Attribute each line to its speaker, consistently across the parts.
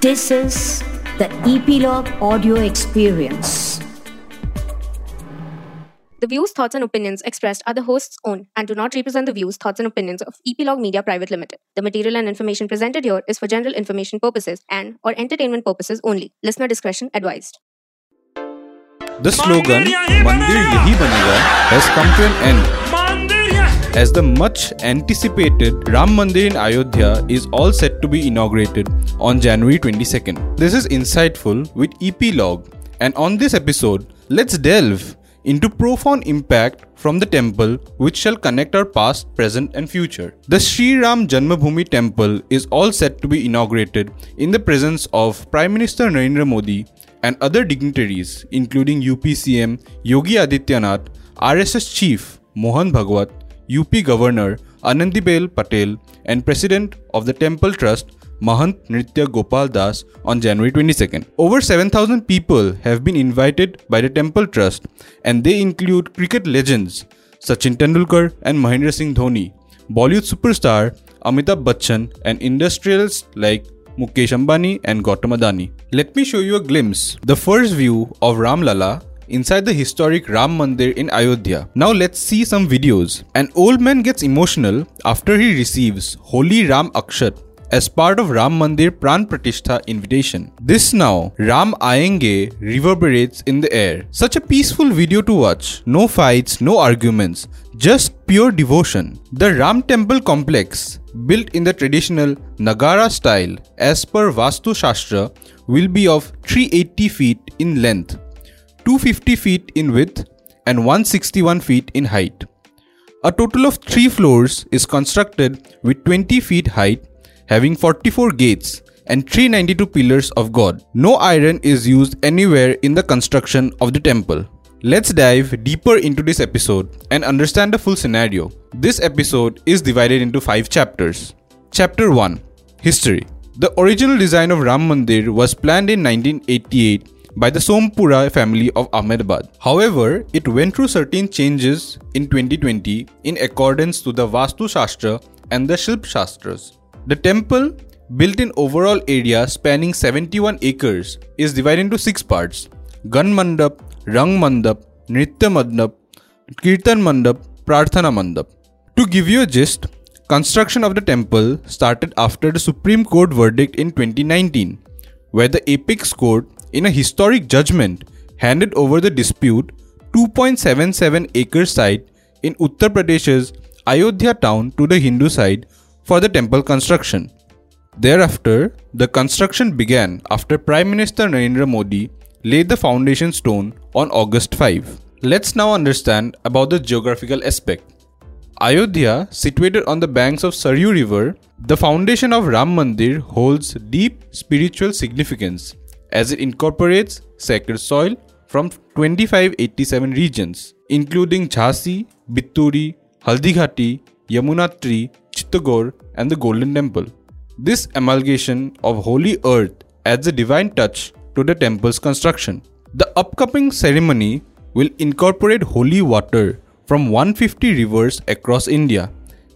Speaker 1: This is the Ep.Log Audio Experience.
Speaker 2: The views, thoughts, and opinions expressed are the host's own and do not represent the views, thoughts, and opinions of Ep.Log Media Private Limited. The material and information presented here is for general information purposes and or entertainment purposes only. Listener discretion advised.
Speaker 3: The slogan Mandir Yahi Banega has come to an end as the much anticipated Ram Mandir in Ayodhya is all set to be inaugurated on January 22nd. This is insightful with Ep.Log, and on this episode, let's delve into profound impact from the temple which shall connect our past, present and future. The Sri Ram Janmabhoomi temple is all set to be inaugurated in the presence of Prime Minister Narendra Modi and other dignitaries including UPCM Yogi Adityanath, RSS Chief Mohan Bhagwat, UP Governor Anandiben Patel and President of the Temple Trust Mahant Nritya Gopal Das on January 22nd. Over 7,000 people have been invited by the Temple Trust and they include cricket legends Sachin Tendulkar and Mahendra Singh Dhoni, Bollywood superstar Amitabh Bachchan and industrialists like Mukesh Ambani and Gautam Adani. Let me show you a glimpse, the first view of Ram Lala inside the historic Ram Mandir in Ayodhya. Now let's see some videos. An old man gets emotional after he receives holy Ram Akshat as part of Ram Mandir Pran Pratishtha invitation. This now, Ram Ayenge reverberates in the air. Such a peaceful video to watch. No fights, no arguments, just pure devotion. The Ram Temple complex, built in the traditional Nagara style as per Vastu Shastra, will be of 380 feet in length, 250 feet in width, and 161 feet in height. A total of 3 floors is constructed with 20 feet height having 44 gates and 392 pillars of God. No iron is used anywhere in the construction of the temple. Let's dive deeper into this episode and understand the full scenario. This episode is divided into 5 chapters. Chapter 1 History The original design of Ram Mandir was planned in 1988 by the Sompura family of Ahmedabad. However, it went through certain changes in 2020 in accordance to the Vastu Shastra and the Shilp Shastras. The temple, built in overall area spanning 71 acres, is divided into six parts Gan Mandap, Rang Mandap, Nritya Mandap, Kirtan Mandap, Prarthana Mandap. To give you a gist, construction of the temple started after the Supreme Court verdict in 2019, where the Apex Court, in a historic judgment, handed over the dispute 2.77 acre site in Uttar Pradesh's Ayodhya town to the Hindu side for the temple construction. Thereafter, the construction began after Prime Minister Narendra Modi laid the foundation stone on August 5. Let's now understand about the geographical aspect. Ayodhya, situated on the banks of Saryu River, the foundation of Ram Mandir holds deep spiritual significance as it incorporates sacred soil from 2587 regions, including Jhansi, Bitturi, Haldighati, Yamunotri, Chittorgarh, and the Golden Temple. This amalgamation of holy earth adds a divine touch to the temple's construction. The upcoming ceremony will incorporate holy water from 150 rivers across India,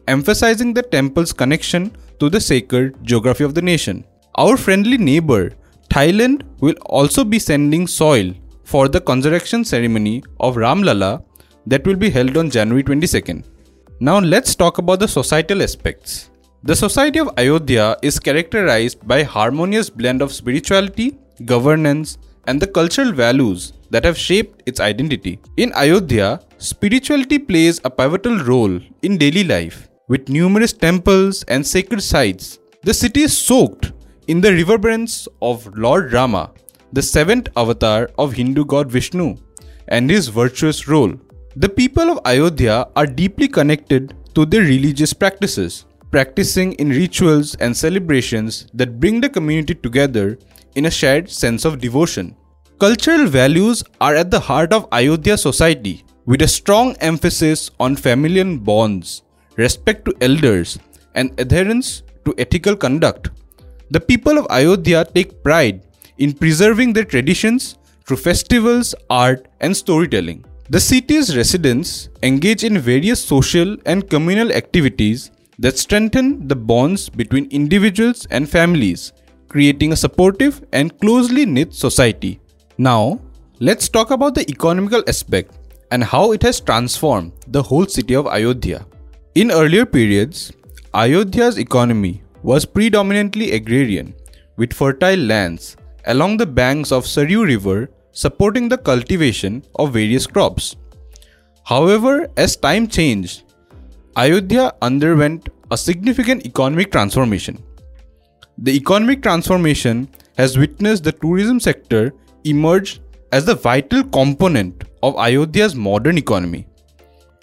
Speaker 3: emphasizing the temple's connection to the sacred geography of the nation. Our friendly neighbor, Thailand, will also be sending soil for the consecration ceremony of Ram Lala that will be held on January 22nd. Now let's talk about the societal aspects. The society of Ayodhya is characterized by harmonious blend of spirituality, governance, and the cultural values that have shaped its identity. In Ayodhya, spirituality plays a pivotal role in daily life. With numerous temples and sacred sites, the city is soaked in the reverberance of Lord Rama, the seventh avatar of Hindu god Vishnu, and his virtuous role. The people of Ayodhya are deeply connected to their religious practices, practicing in rituals and celebrations that bring the community together in a shared sense of devotion. Cultural values are at the heart of Ayodhya society, with a strong emphasis on familial bonds, respect to elders, and adherence to ethical conduct. The people of Ayodhya take pride in preserving their traditions through festivals, art, and storytelling. The city's residents engage in various social and communal activities that strengthen the bonds between individuals and families, creating a supportive and closely knit society. Now, let's talk about the economical aspect and how it has transformed the whole city of Ayodhya. In earlier periods, Ayodhya's economy was predominantly agrarian, with fertile lands along the banks of Saryu River supporting the cultivation of various crops. However, as time changed, Ayodhya underwent a significant economic transformation. The economic transformation has witnessed the tourism sector emerge as the vital component of Ayodhya's modern economy.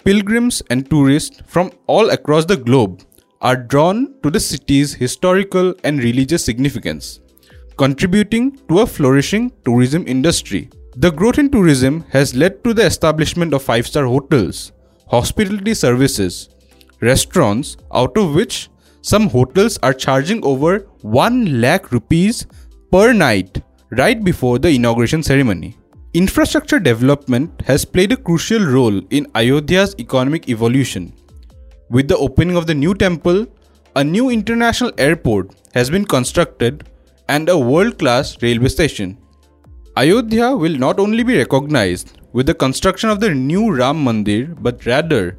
Speaker 3: Pilgrims and tourists from all across the globe are drawn to the city's historical and religious significance, contributing to a flourishing tourism industry. The growth in tourism has led to the establishment of five star hotels, hospitality services, restaurants, out of which some hotels are charging over 1 lakh rupees per night right before the inauguration ceremony. Infrastructure development has played a crucial role in Ayodhya's economic evolution. With the opening of the new temple, a new international airport has been constructed and a world class railway station. Ayodhya will not only be recognized with the construction of the new Ram Mandir but rather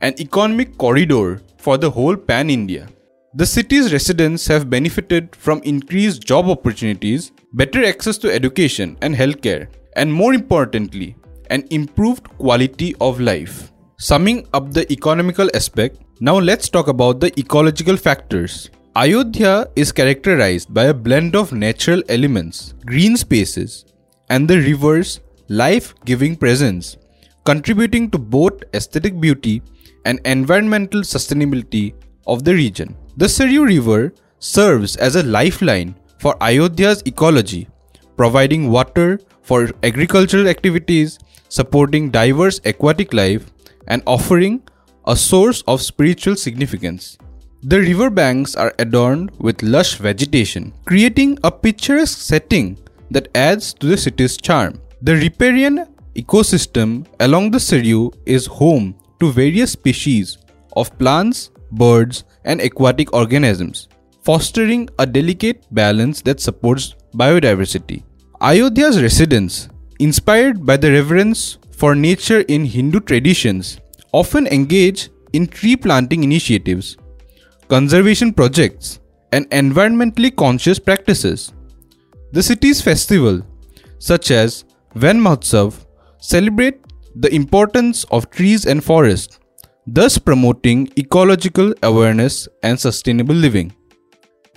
Speaker 3: an economic corridor for the whole pan India. The city's residents have benefited from increased job opportunities, better access to education and healthcare, and more importantly, an improved quality of life. Summing up the economical aspect, now let's talk about the ecological factors. Ayodhya is characterized by a blend of natural elements, green spaces, and the river's life giving presence, contributing to both aesthetic beauty and environmental sustainability of the region. The Saryu River serves as a lifeline for Ayodhya's ecology, providing water for agricultural activities, supporting diverse aquatic life, and offering a source of spiritual significance. The river banks are adorned with lush vegetation, creating a picturesque setting that adds to the city's charm. The riparian ecosystem along the Saryu is home to various species of plants, birds, and aquatic organisms, fostering a delicate balance that supports biodiversity. Ayodhya's residents, inspired by the reverence for nature in Hindu traditions, often engage in tree planting initiatives, conservation projects, and environmentally conscious practices. The city's festival, such as Van Mahotsav, celebrate the importance of trees and forests, thus promoting ecological awareness and sustainable living.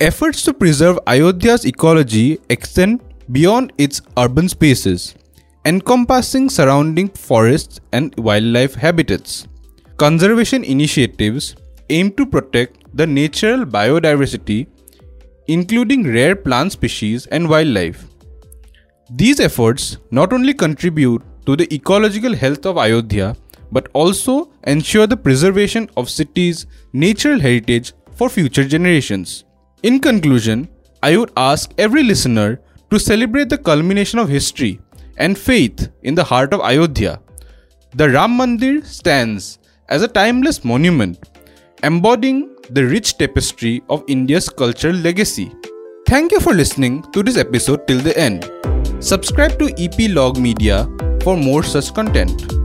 Speaker 3: Efforts to preserve Ayodhya's ecology extend beyond its urban spaces, encompassing surrounding forests and wildlife habitats. Conservation initiatives aim to protect the natural biodiversity, including rare plant species and wildlife. These efforts not only contribute to the ecological health of Ayodhya but also ensure the preservation of city's natural heritage for future generations. In conclusion, I would ask every listener to celebrate the culmination of history and faith in the heart of Ayodhya. The Ram Mandir stands as a timeless monument embodying the rich tapestry of India's cultural legacy. Thank you for listening to this episode till the end. Subscribe to EP Log Media for more such content.